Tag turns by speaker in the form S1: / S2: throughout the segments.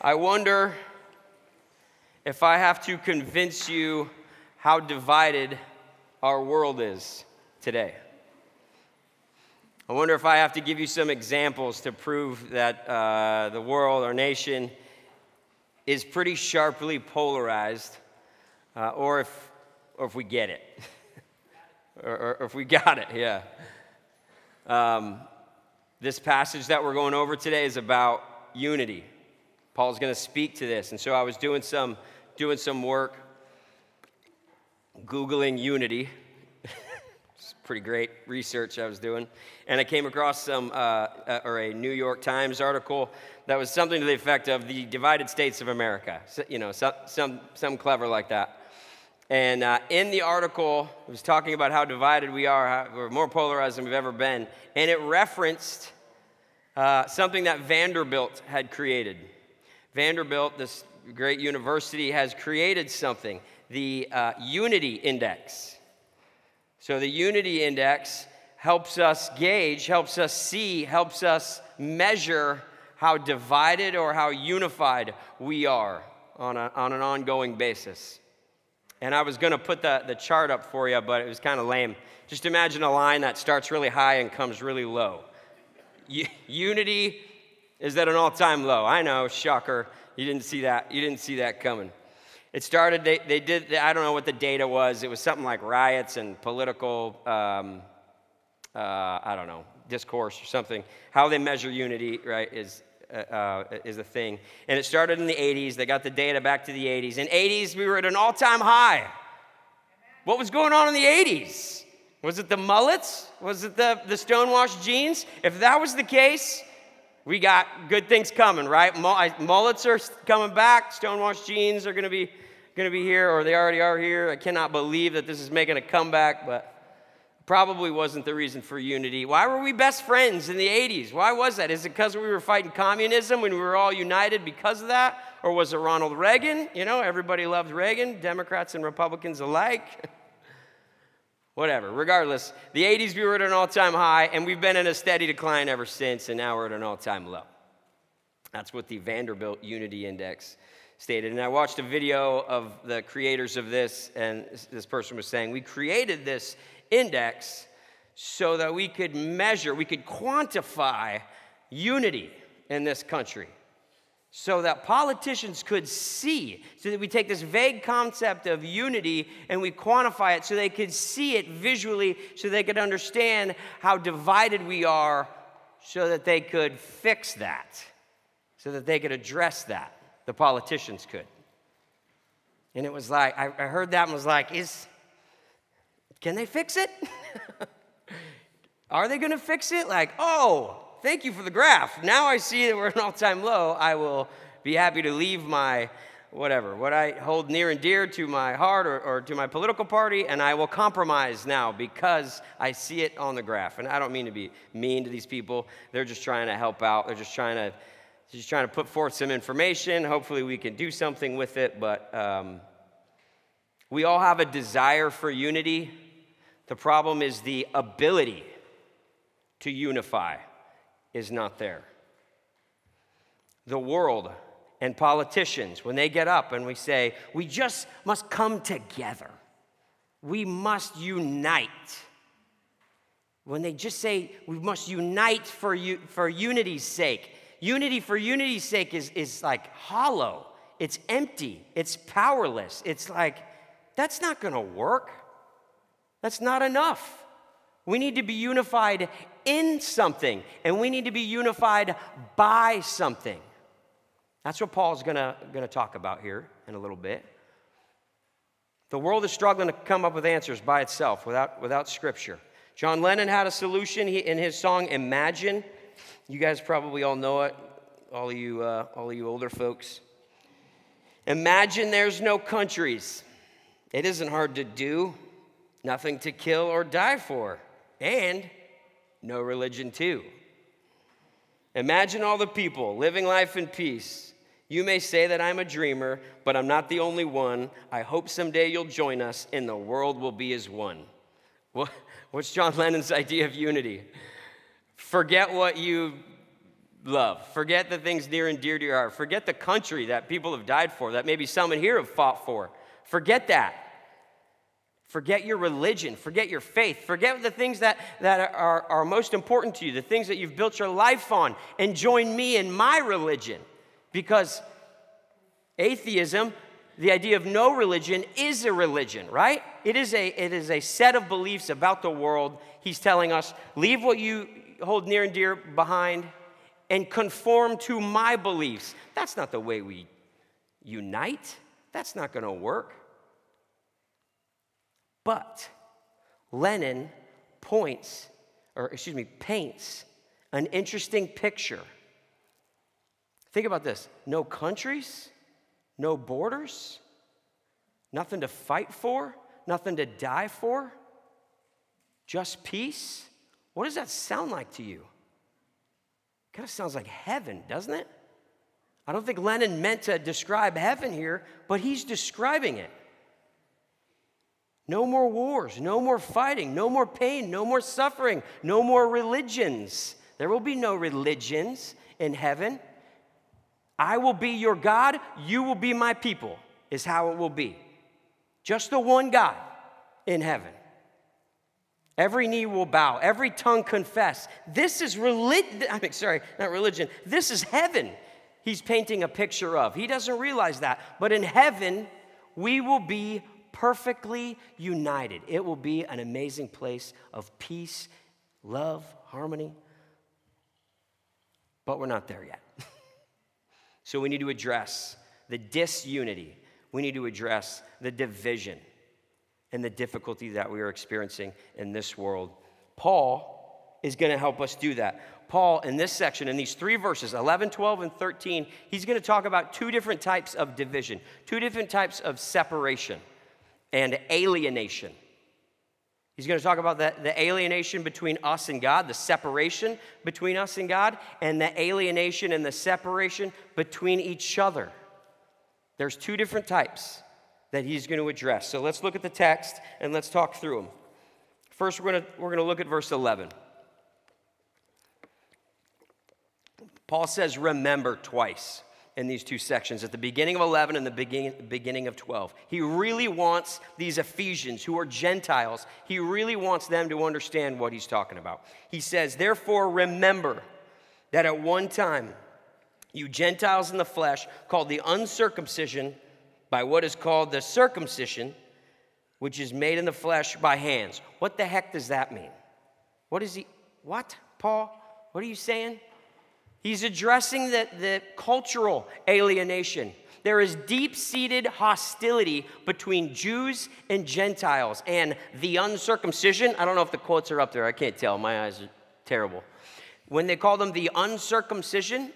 S1: I wonder if I have to convince you how divided our world is today. I wonder if I have to give you some examples to prove that uh, the world, our nation, is pretty sharply polarized, uh, or, if, or if we get it. or, or, if we got it, yeah. Um, this passage that we're going over today is about unity. Paul's going to speak to this. And so I was doing some, doing some work, Googling unity. it's pretty great research I was doing. And I came across some, uh, uh, or a New York Times article that was something to the effect of the divided states of America. So, you know, some, some, some clever like that. And uh, in the article, it was talking about how divided we are, how we're more polarized than we've ever been. And it referenced uh, something that Vanderbilt had created. Vanderbilt, this great university, has created something the uh, Unity Index. So, the Unity Index helps us gauge, helps us see, helps us measure how divided or how unified we are on, a, on an ongoing basis. And I was going to put the, the chart up for you, but it was kind of lame. Just imagine a line that starts really high and comes really low. U- unity is at an all-time low. I know, shocker. You didn't see that. You didn't see that coming. It started. They, they did. I don't know what the data was. It was something like riots and political. Um, uh, I don't know discourse or something. How they measure unity, right, is uh, uh is a thing. And it started in the 80s. They got the data back to the 80s. In 80s, we were at an all-time high. What was going on in the 80s? Was it the mullets? Was it the, the stonewashed jeans? If that was the case, we got good things coming, right? Mullets are coming back. Stonewashed jeans are going to be going to be here, or they already are here. I cannot believe that this is making a comeback, but probably wasn't the reason for unity. Why were we best friends in the 80s? Why was that? Is it because we were fighting communism when we were all united because of that? Or was it Ronald Reagan? You know, everybody loved Reagan, Democrats and Republicans alike. whatever. Regardless, the 80s we were at an all time high, and we've been in a steady decline ever since, and now we're at an all time low. That's what the Vanderbilt Unity Index stated. And I watched a video of the creators of this, and this person was saying, We created this index so that we could measure, we could quantify unity in this country so that politicians could see, so that we take this vague concept of unity and we quantify it so they could see it visually, so they could understand how divided we are, so that they could fix that, so that they could address that. The politicians could. And it was like, I, heard that and was like, is, can they fix it? Are they gonna fix it? Like, oh, thank you for the graph. Now I see that we're at an all time low. I will be happy to leave my whatever, what I hold near and dear to my heart or, or, to my political party, and I will compromise now because I see it on the graph. And I don't mean to be mean to these people. They're just trying to help out. They're just trying to just trying to put forth some information. Hopefully, we can do something with it. But um, we all have a desire for unity. The problem is the ability to unify is not there. The world and politicians, when they get up and we say, we just must come together, we must unite. When they just say we must unite for, u- for unity's sake, unity for unity's sake is, is like hollow, it's empty, it's powerless. It's like, that's not gonna work. That's not enough. We need to be unified in something, and we need to be unified by something. That's what Paul's gonna, gonna talk about here in a little bit. The world is struggling to come up with answers by itself without, without scripture. John Lennon had a solution in his song Imagine. You guys probably all know it, all of you, uh, all of you older folks. Imagine there's no countries. It isn't hard to do, nothing to kill or die for and no religion too. Imagine all the people living life in peace. You may say that I'm a dreamer, but I'm not the only one. I hope someday you'll join us and the world will be as one. What's John Lennon's idea of unity? Forget what you love. Forget the things near and dear to your heart. Forget the country that people have died for, that maybe some in here have fought for. Forget that. Forget your religion. Forget your faith. Forget the things that, that are, are most important to you, the things that you've built your life on, and join me in my religion. Because atheism, the idea of no religion, is a religion, right? It is a, it is a set of beliefs about the world. He's telling us leave what you hold near and dear behind and conform to my beliefs. That's not the way we unite. That's not going to work. But Lennon points, or excuse me, paints an interesting picture. Think about this no countries, no borders, nothing to fight for, nothing to die for, just peace. What does that sound like to you? Kind of sounds like heaven, doesn't it? I don't think Lennon meant to describe heaven here, but he's describing it. No more wars, no more fighting, no more pain, no more suffering, no more religions. There will be no religions in heaven. I will be your God, you will be my people, is how it will be. Just the one God in heaven. Every knee will bow, every tongue confess. This is religion. I sorry, not religion. This is heaven. He's painting a picture of. He doesn't realize that. But in heaven, we will be perfectly united. It will be an amazing place of peace, love, harmony. But we're not there yet. so we need to address the disunity. We need to address the division and the difficulty that we are experiencing in this world. Paul is going to help us do that. Paul, in this section, in these three verses, 11, 12, and 13, he's going to talk about two different types of division, two different types of separation and alienation. He's going to talk about the, the alienation between us and God, the separation between us and God, and the alienation and the separation between each other. There's two different types that he's going to address. So let's look at the text and let's talk through them. First, we're going to, we're going to look at verse 11. Paul says, remember twice in these two sections at the beginning of 11 and the beginning, beginning of 12. He really wants these Ephesians who are Gentiles, he really wants them to understand what he's talking about. He says, Therefore, remember that at one time, you Gentiles in the flesh, called the uncircumcision by what is called the circumcision, which is made in the flesh by hands. What the heck does that mean? What is he? What, Paul? What are you saying? He's addressing the, the cultural alienation. There is deep seated hostility between Jews and Gentiles and the uncircumcision. I don't know if the quotes are up there, I can't tell. My eyes are terrible. When they call them the uncircumcision,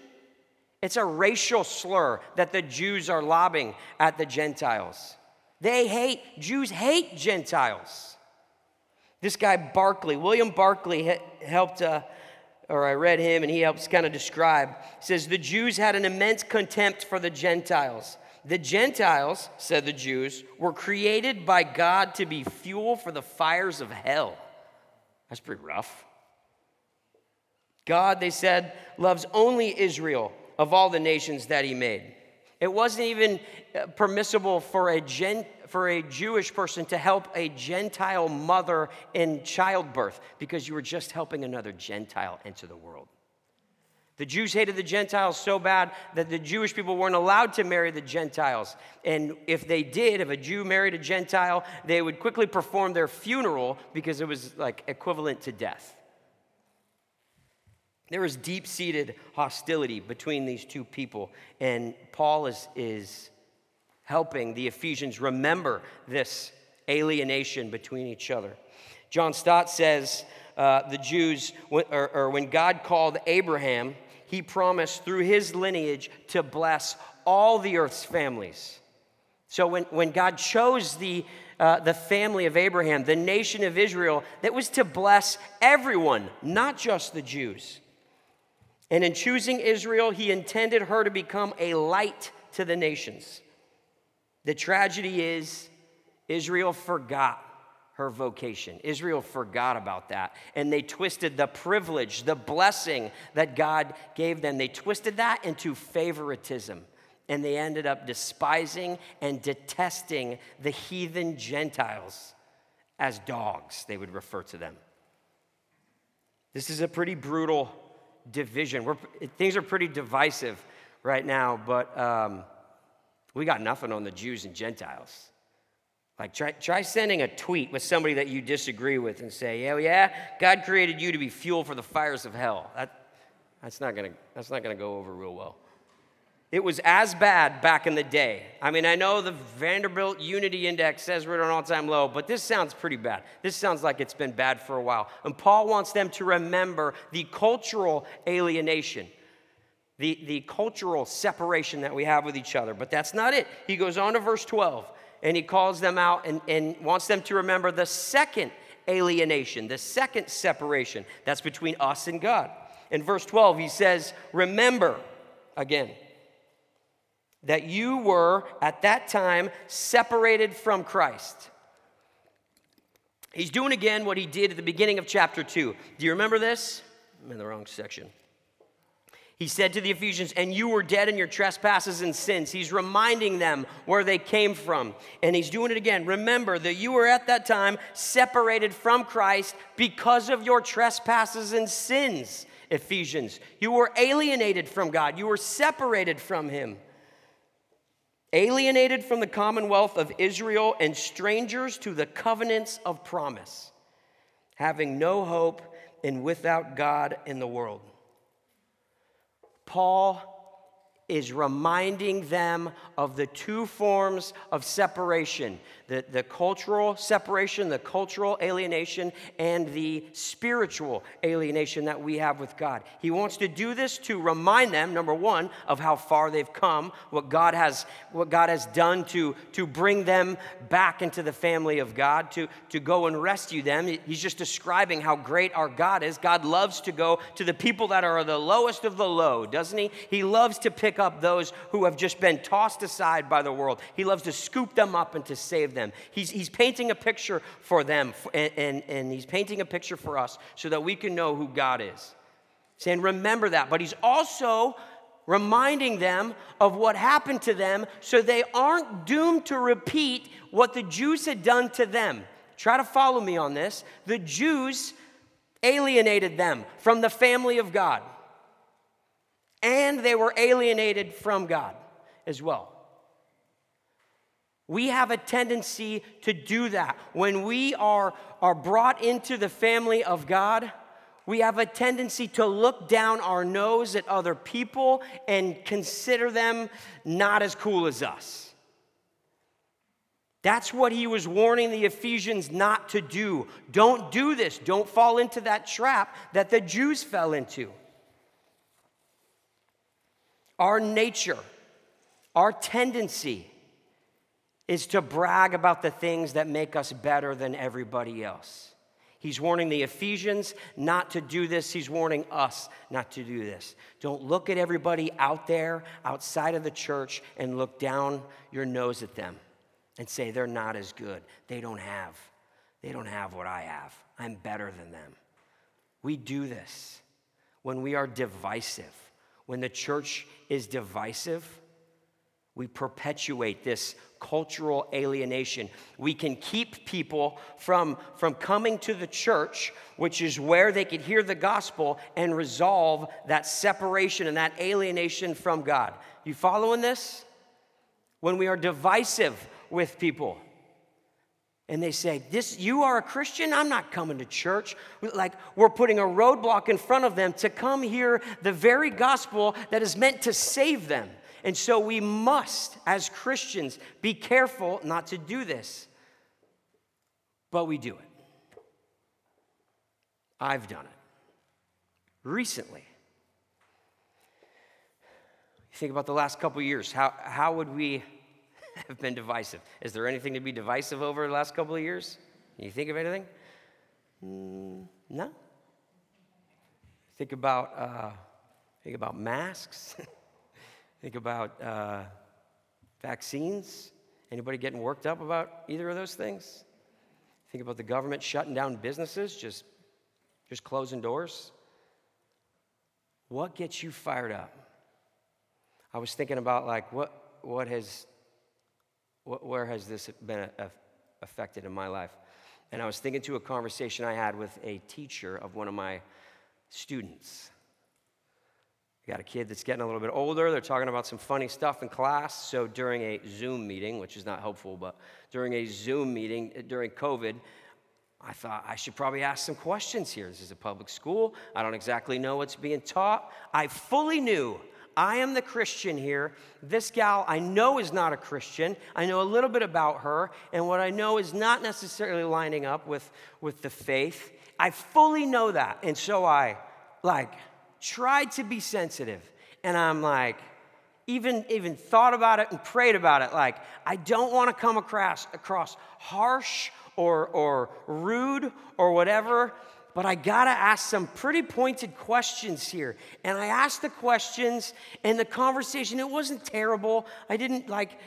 S1: it's a racial slur that the Jews are lobbing at the Gentiles. They hate, Jews hate Gentiles. This guy Barclay, William Barclay, helped uh, or I read him, and he helps kind of describe. says, The Jews had an immense contempt for the Gentiles. The Gentiles, said the Jews, were created by God to be fuel for the fires of hell. That's pretty rough. God, they said, loves only Israel of all the nations that he made. It wasn't even uh, permissible for a, gen, for a Jewish person to help a Gentile mother in childbirth because you were just helping another Gentile enter the world. The Jews hated the Gentiles so bad that the Jewish people weren't allowed to marry the Gentiles. And if they did, if a Jew married a Gentile, they would quickly perform their funeral because it was like equivalent to death. There was deep seated hostility between these two people, and Paul is, is helping the Ephesians remember this alienation between each other. John Stott says uh, the Jews, or, or when God called Abraham, he promised through his lineage to bless all the earth's families. So when, when God chose the, uh, the family of Abraham, the nation of Israel, that was to bless everyone, not just the Jews. And in choosing Israel, he intended her to become a light to the nations. The tragedy is, Israel forgot her vocation. Israel forgot about that. And they twisted the privilege, the blessing that God gave them, they twisted that into favoritism. And they ended up despising and detesting the heathen Gentiles as dogs, they would refer to them. This is a pretty brutal division. We're, things are pretty divisive right now, but um, we got nothing on the Jews and Gentiles. Like, try, try sending a tweet with somebody that you disagree with and say, yeah, yeah, God created you to be fuel for the fires of hell. That, that's not to that's not to go over real well. It was as bad back in the day. I mean, I know the Vanderbilt Unity Index says we're at an all time low, but this sounds pretty bad. This sounds like it's been bad for a while. And Paul wants them to remember the cultural alienation, the, the cultural separation that we have with each other. But that's not it. He goes on to verse 12 and he calls them out and, and wants them to remember the second alienation, the second separation that's between us and God. In verse 12, he says, Remember again that you were at that time separated from Christ. He's doing again what he did at the beginning of chapter 2. Do you remember this? I'm in the wrong section. He said to the Ephesians, and you were dead in your trespasses and sins. He's reminding them where they came from. And he's doing it again. Remember that you were at that time separated from Christ because of your trespasses and sins, Ephesians. You were alienated from God, you were separated from Him alienated from the commonwealth of Israel and strangers to the covenants of promise, having no hope and without God in the world. Paul is reminding them of the two forms of separation the, the cultural separation, the cultural alienation, and the spiritual alienation that we have with God. He wants to do this to remind them, number one, of how far they've come, what God has, what God has done to, to bring them back into the family of God, to, to go and rescue them. He's just describing how great our God is. God loves to go to the people that are the lowest of the low, doesn't he? He loves to pick up those who have just been tossed aside by the world. He loves to scoop them up and to save them. He's, he's painting a picture for them, and, and, and he's painting a picture for us so that we can know who God is. Saying, remember that. But he's also reminding them of what happened to them so they aren't doomed to repeat what the Jews had done to them. Try to follow me on this. The Jews alienated them from the family of God, and they were alienated from God as well. We have a tendency to do that. When we are, are brought into the family of God, we have a tendency to look down our nose at other people and consider them not as cool as us. That's what he was warning the Ephesians not to do. Don't do this. Don't fall into that trap that the Jews fell into. Our nature, our tendency, is to brag about the things that make us better than everybody else. He's warning the Ephesians not to do this. He's warning us not to do this. Don't look at everybody out there, outside of the church, and look down your nose at them and say they're not as good. They don't have. They don't have what I have. I'm better than them. We do this when we are divisive. When the church is divisive, we perpetuate this cultural alienation. We can keep people from, from coming to the church, which is where they could hear the gospel and resolve that separation and that alienation from God. You following this? When we are divisive with people, and they say, This you are a Christian? I'm not coming to church. Like we're putting a roadblock in front of them to come hear the very gospel that is meant to save them. And so we must, as Christians, be careful not to do this. But we do it. I've done it recently. Think about the last couple years, how, how would we have been divisive? Is there anything to be divisive over the last couple of years? Can you think of anything? Mm, no. Think about, uh, think about masks. Think about uh, vaccines. Anybody getting worked up about either of those things? Think about the government shutting down businesses, just, just closing doors. What gets you fired up? I was thinking about like what, what has, where has this been affected in my life? And I was thinking to a conversation I had with a teacher of one of my students. I got a kid that's getting a little bit older. They're talking about some funny stuff in class. So during a Zoom meeting, which is not helpful, but during a Zoom meeting uh, during COVID, I thought I should probably ask some questions here. This is a public school. I don't exactly know what's being taught. I fully knew I am the Christian here. This gal I know is not a Christian. I know a little bit about her, and what I know is not necessarily lining up with, with the faith. I fully know that. And so I, like, tried to be sensitive. And I'm like, even, even thought about it and prayed about it. Like, I don't want to come across, across harsh or, or rude or whatever, but I got to ask some pretty pointed questions here. And I asked the questions, and the conversation, it wasn't terrible. I didn't, like,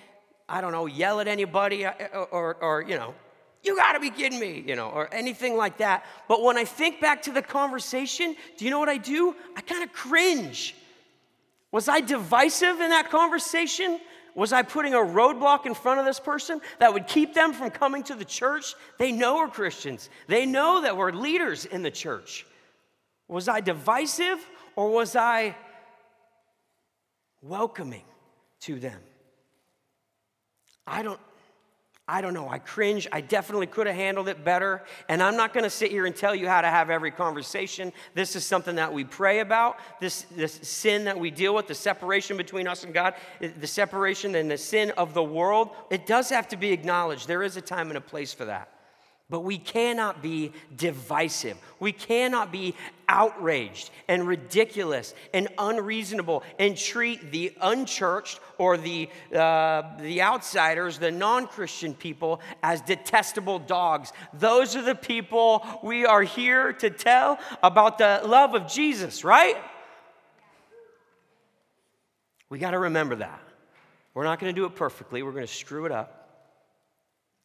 S1: I don't know, yell at anybody or, uh, or, or you know, you gotta be kidding me, you know, or anything like that. But when I think back to the conversation, do you know what I do? I kind of cringe. Was I divisive in that conversation? Was I putting a roadblock in front of this person that would keep them from coming to the church? They know we're Christians, they know that we're leaders in the church. Was I divisive or was I welcoming to them? I don't, I don't know, I cringe. I definitely could have handled it better. And I'm not going to sit here and tell you how to have every conversation. This is something that we pray about. This, this sin that we deal with, the separation between us and God, eh, the separation and the sin of the world, it does have to be acknowledged. There is a time and a place for that. But we cannot be divisive. We cannot be outraged and ridiculous and unreasonable and treat the unchurched or the, uh, the outsiders, the non Christian people, as detestable dogs. Those are the people we are here to tell about the love of Jesus, right? We got to remember that. We're not going to do it perfectly, we're going to screw it up.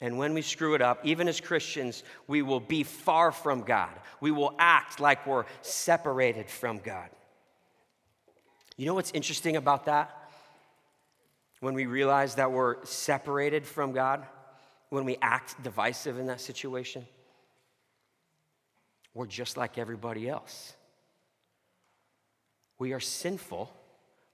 S1: And when we screw it up, even as Christians, we will be far from God. We will act like we're separated from God. You know what's interesting about that? When we realize that we're separated from God, when we act divisive in that situation, we're just like everybody else. We are sinful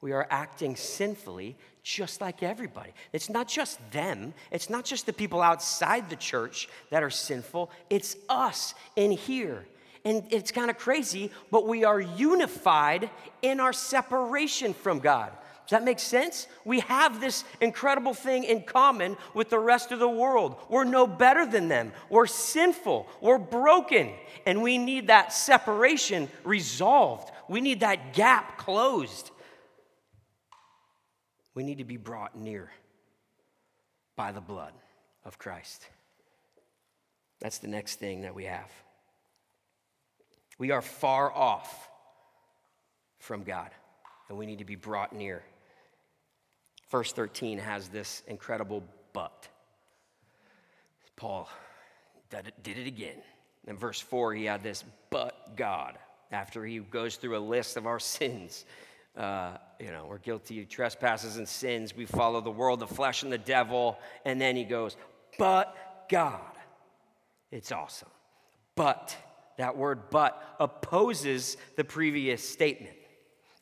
S1: we are acting sinfully just like everybody. It's not just them, it's not just the people outside the church that are sinful, it's us in here. And it's kind of crazy, but we are unified in our separation from God. Does that make sense? We have this incredible thing in common with the rest of the world. We're no better than them. We're sinful. We're broken. And we need that separation resolved. We need that gap closed. We need to be brought near by the blood of Christ. That's the next thing that we have. We are far off from God, and we need to be brought near. Verse 13 has this incredible but. Paul did it again. In verse 4, he had this but God after he goes through a list of our sins uh, you know, we're guilty of trespasses and sins. We follow the world, the flesh, and the devil. And then he goes, but God. It's awesome. But, that word but opposes the previous statement.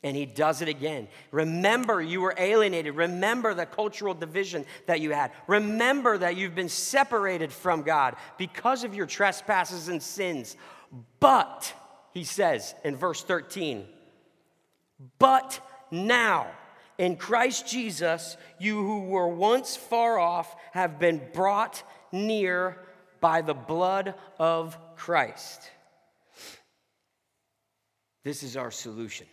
S1: And he does it again. Remember, you were alienated. Remember the cultural division that you had. Remember that you've been separated from God because of your trespasses and sins. But, he says in verse 13, but now, in Christ Jesus, you who were once far off have been brought near by the blood of Christ. This is our solution.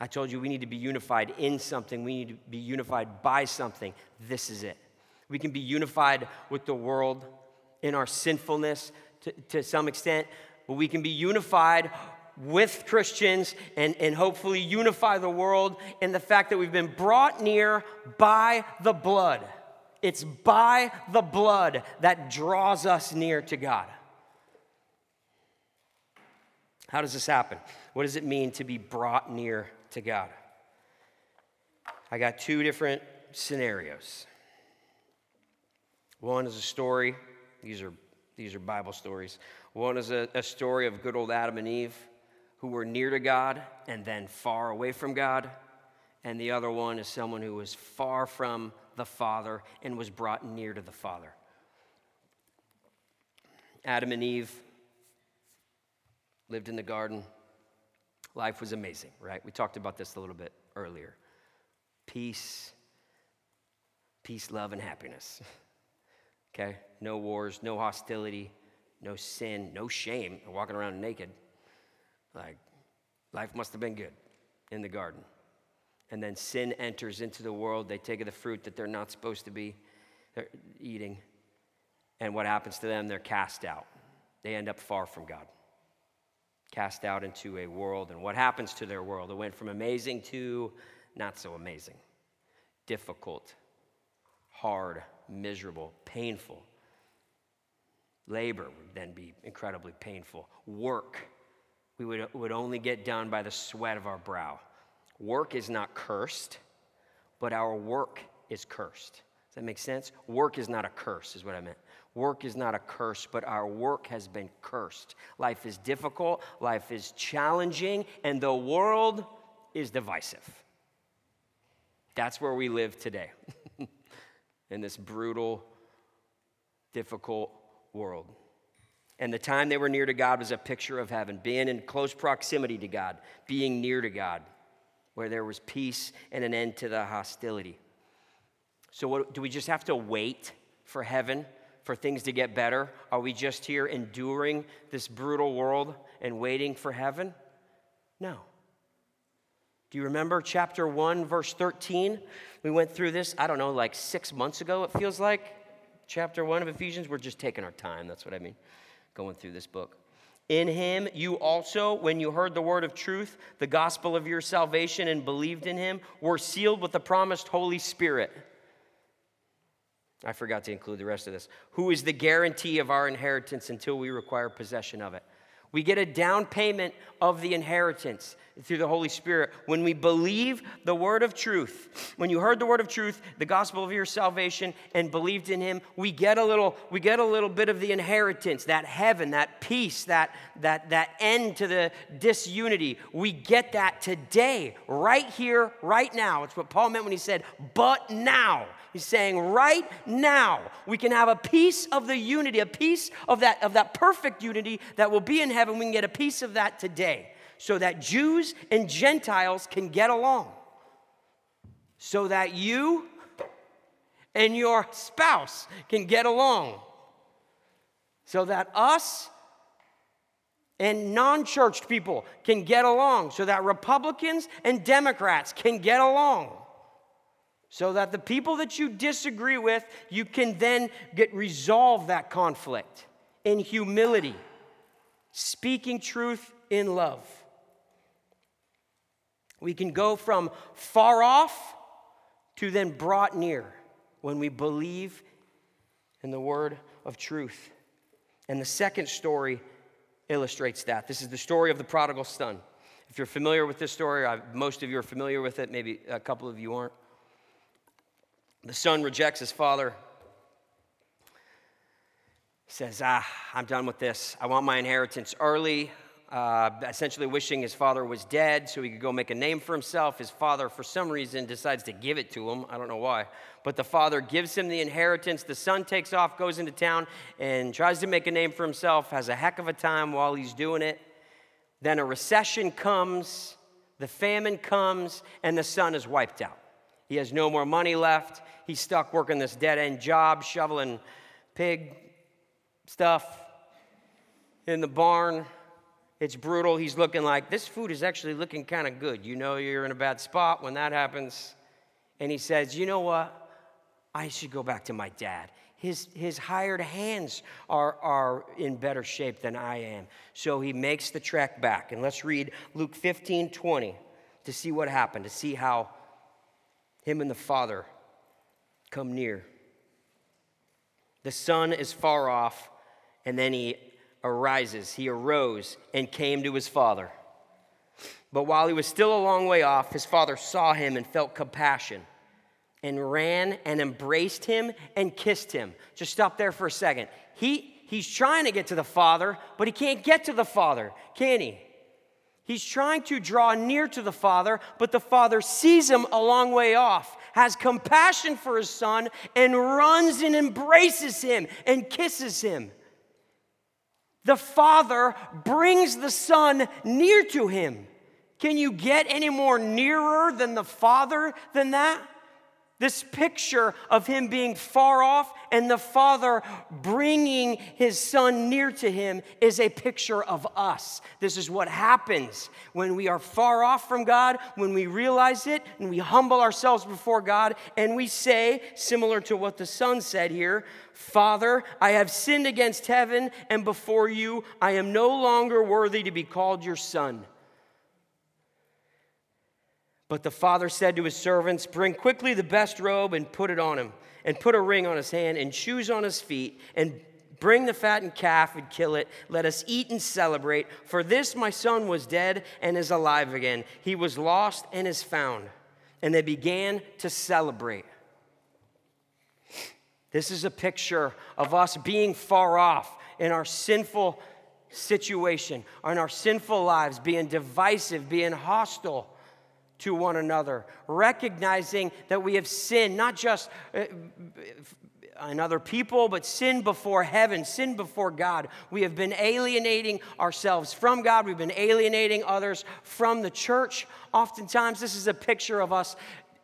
S1: I told you we need to be unified in something, we need to be unified by something. This is it. We can be unified with the world in our sinfulness to, to some extent, but we can be unified with Christians and, and hopefully unify the world in the fact that we've been brought near by the blood. It's by the blood that draws us near to God. How does this happen? What does it mean to be brought near to God? I got two different scenarios. One is a story, these are, these are Bible stories. One is a, a story of good old Adam and Eve who were near to God and then far away from God. And the other one is someone who was far from the Father and was brought near to the Father. Adam and Eve lived in the garden. Life was amazing, right? We talked about this a little bit earlier. Peace, peace, love, and happiness. Okay? No wars, no hostility, no sin, no shame, walking around naked. Like, life must have been good in the garden. And then sin enters into the world. They take of the fruit that they're not supposed to be they're eating. And what happens to them? They're cast out. They end up far from God cast out into a world. And what happens to their world? It went from amazing to not so amazing, difficult, hard, miserable, painful. Labor would then be incredibly painful. Work, we would, would only get done by the sweat of our brow. Work is not cursed, but our work is cursed. Does that make sense? Work is not a curse, is what I meant. Work is not a curse, but our work has been cursed. Life is difficult, life is challenging, and the world is divisive. That's where we live today, in this brutal, difficult world. And the time they were near to God was a picture of heaven, being in close proximity to God, being near to God, where there was peace and an end to the hostility. So, what, do we just have to wait for heaven for things to get better? Are we just here enduring this brutal world and waiting for heaven? No. Do you remember chapter 1, verse 13? We went through this, I don't know, like six months ago, it feels like. Chapter 1 of Ephesians. We're just taking our time. That's what I mean, going through this book. In him, you also, when you heard the word of truth, the gospel of your salvation, and believed in him, were sealed with the promised Holy Spirit I forgot to include the rest of this. Who is the guarantee of our inheritance until we require possession of it? We get a down payment of the inheritance through the Holy Spirit when we believe the word of truth. When you heard the word of truth, the gospel of your salvation, and believed in him, we get a little, we get a little bit of the inheritance, that heaven, that peace, that, that, that end to the disunity. We get that today, right here, right now. It's what Paul meant when he said, but now. He's saying right now we can have a piece of the unity, a piece of that, of that perfect unity that will be in heaven. We can get a piece of that today so that Jews and Gentiles can get along. So that you and your spouse can get along. So that us and non churched people can get along. So that Republicans and Democrats can get along so that the people that you disagree with, you can then get resolve that conflict in humility, speaking truth in love. We can go from far off to then brought near when we believe in the word of truth. And the second story illustrates that. This is the story of the prodigal son. If you're familiar with this story, most of you are familiar with it, maybe a couple of you aren't. The son rejects his father. He says, Ah, I'm done with this. I want my inheritance early. Uh, essentially, wishing his father was dead so he could go make a name for himself. His father, for some reason, decides to give it to him. I don't know why. But the father gives him the inheritance. The son takes off, goes into town, and tries to make a name for himself, has a heck of a time while he's doing it. Then a recession comes, the famine comes, and the son is wiped out. He has no more money left he's stuck working this dead end job, shoveling pig stuff in the barn. It's brutal. He's looking like this food is actually looking kind of good. You know, you're in a bad spot when that happens. And he says, You know what? I should go back to my dad. His, his hired hands are, are in better shape than I am. So he makes the trek back. And let's read Luke 15 20 to see what happened, to see how him and the father come near. The son is far off, and then he arises. He arose and came to his father. But while he was still a long way off, his father saw him and felt compassion and ran and embraced him and kissed him. Just stop there for a second. He, he's trying to get to the father, but he can't get to the father, can he? He's trying to draw near to the father, but the father sees him a long way off has compassion for his son, and runs and embraces him and kisses him. The father brings the son near to him. Can you get any more nearer than the father than that? This picture of him being far off and the Father bringing his Son near to him is a picture of us. This is what happens when we are far off from God, when we realize it and we humble ourselves before God and we say, similar to what the Son said here, Father, I have sinned against heaven and before you. I am no longer worthy to be called your Son. But the father said to his servants, Bring quickly the best robe and put it on him, and put a ring on his hand and shoes on his feet, and bring the fattened calf and kill it. Let us eat and celebrate. For this my son was dead and is alive again. He was lost and is found. And they began to celebrate. This is a picture of us being far off in our sinful situation, in our sinful lives, being divisive, being hostile to one another, recognizing that we have sinned, not just uh, in other people, but sin before heaven, sin before God. We have been alienating ourselves from God, we've been alienating others from the church. Oftentimes, this is a picture of us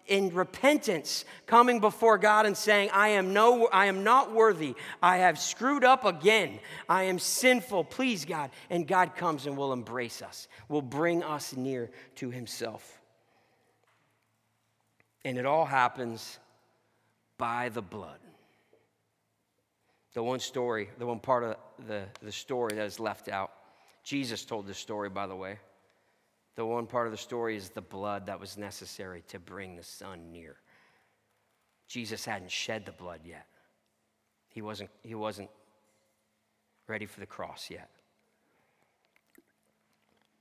S1: in repentance coming before God and saying I am no I am not worthy. I have screwed up again. I am sinful. Please God. And God comes and will embrace us will bring us near to himself and it all happens by the blood. The one story, the one part of the, the story that is left out. Jesus told this story, by the way. The one part of the story is the blood that was necessary to bring the Son near. Jesus hadn't shed the blood yet. He wasn't, he wasn't ready for the cross yet.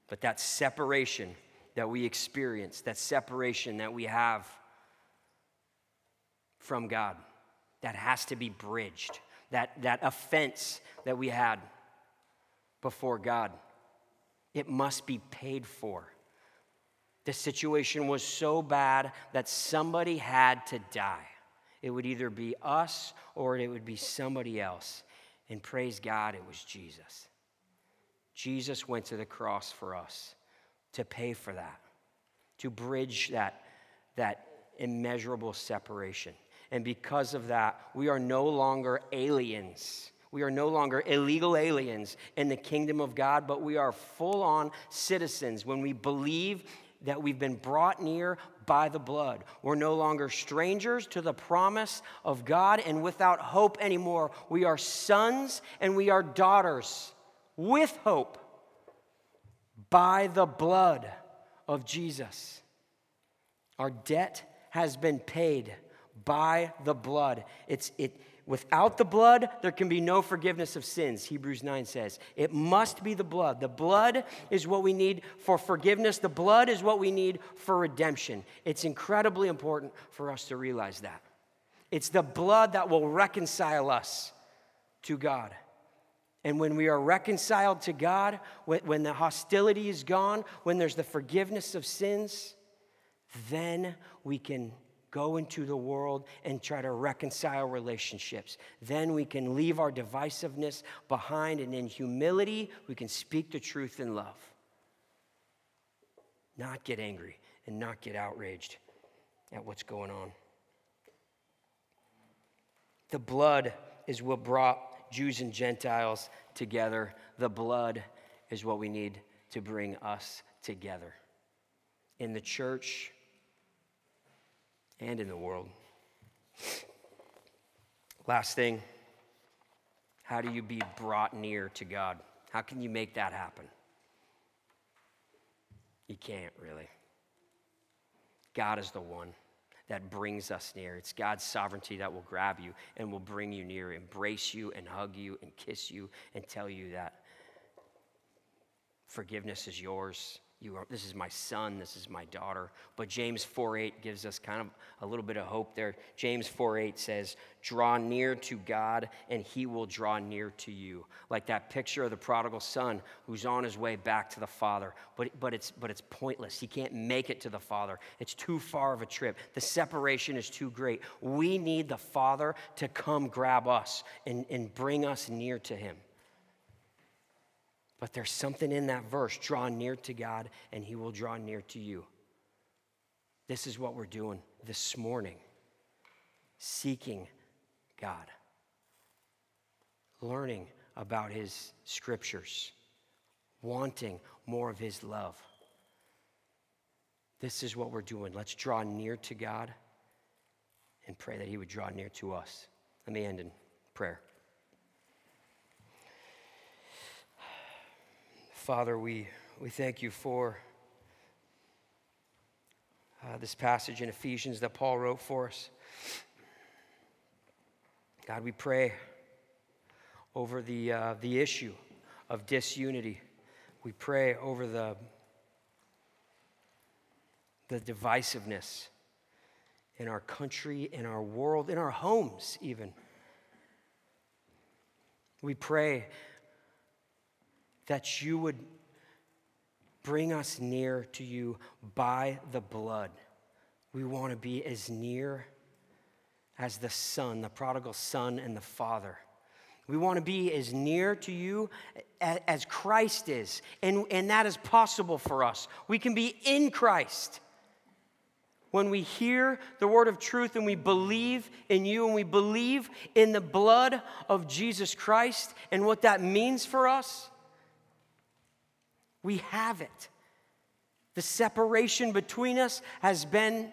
S1: But that separation that we experience, that separation that we have from God. That has to be bridged. That, that offense that we had before God, it must be paid for. The situation was so bad that somebody had to die. It would either be us or it would be somebody else. And praise God, it was Jesus. Jesus went to the cross for us to pay for that, to bridge that, that immeasurable separation. And because of that, we are no longer aliens. We are no longer illegal aliens in the kingdom of God, but we are full on citizens when we believe that we've been brought near by the blood. We're no longer strangers to the promise of God and without hope anymore. We are sons and we are daughters with hope by the blood of Jesus. Our debt has been paid by the blood. It's, it, without the blood, there can be no forgiveness of sins, Hebrews 9 says. It must be the blood. The blood is what we need for forgiveness, the blood is what we need for redemption. It's incredibly important for us to realize that. It's the blood that will reconcile us to God. And when we are reconciled to God, when, when the hostility is gone, when there's the forgiveness of sins, then we can go into the world and try to reconcile relationships. Then we can leave our divisiveness behind, and in humility, we can speak the truth in love. Not get angry and not get outraged at what's going on. The blood is what brought Jews and Gentiles together. The blood is what we need to bring us together. In the church, and in the world. Last thing how do you be brought near to God? How can you make that happen? You can't really. God is the one that brings us near. It's God's sovereignty that will grab you and will bring you near, embrace you and hug you and kiss you and tell you that forgiveness is yours you are, this is my son, this is my daughter. But James 4:8 gives us kind of a little bit of hope there. James 4:8 says, "Draw near to God, and He will draw near to you." Like that picture of the prodigal son who's on his way back to the father, but but it's but it's pointless. He can't make it to the father. It's too far of a trip. The separation is too great. We need the father to come grab us and, and bring us near to Him. But there's something in that verse draw near to God, and He will draw near to you. This is what we're doing this morning seeking God, learning about His scriptures, wanting more of His love. This is what we're doing. Let's draw near to God and pray that He would draw near to us. Let me end in prayer. Father, we, we thank you for uh, this passage in Ephesians that Paul wrote for us. God, we pray over the, uh, the issue of disunity. We pray over the, the divisiveness in our country, in our world, in our homes, even. We pray that you would bring us near to you by the blood. We want to be as near as the Son, the prodigal Son, and the Father. We want to be as near to you as Christ is, and, and that is possible for us. We can be in Christ. When we hear the word of truth and we believe in you and we believe in the blood of Jesus Christ and what that means for us, we have it. The separation between us has been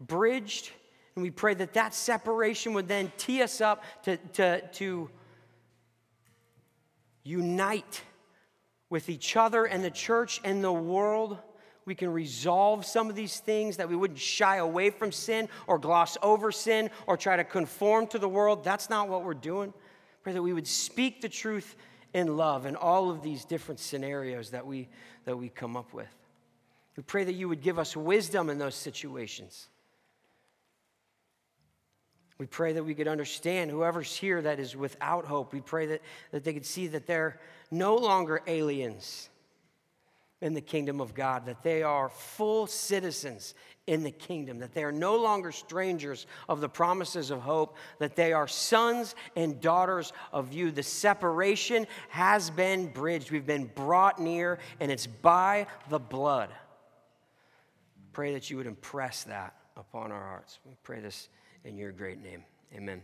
S1: bridged, and we pray that that separation would then tee us up to, to, to unite with each other and the church and the world. We can resolve some of these things that we wouldn't shy away from sin or gloss over sin or try to conform to the world. That's not what we're doing. Pray that we would speak the truth in love in all of these different scenarios that we, that we come up with. We pray that you would give us wisdom in those situations. We pray that we could understand whoever's here that is without hope. We pray that, that they could see that they're no longer aliens in the kingdom of God, that they are full citizens in the kingdom, that they are no longer strangers of the promises of hope, that they are sons and daughters of you. The separation has been bridged, we've been brought near, and it's by the blood. Pray that you would impress that upon our hearts. We pray this in your great name. Amen.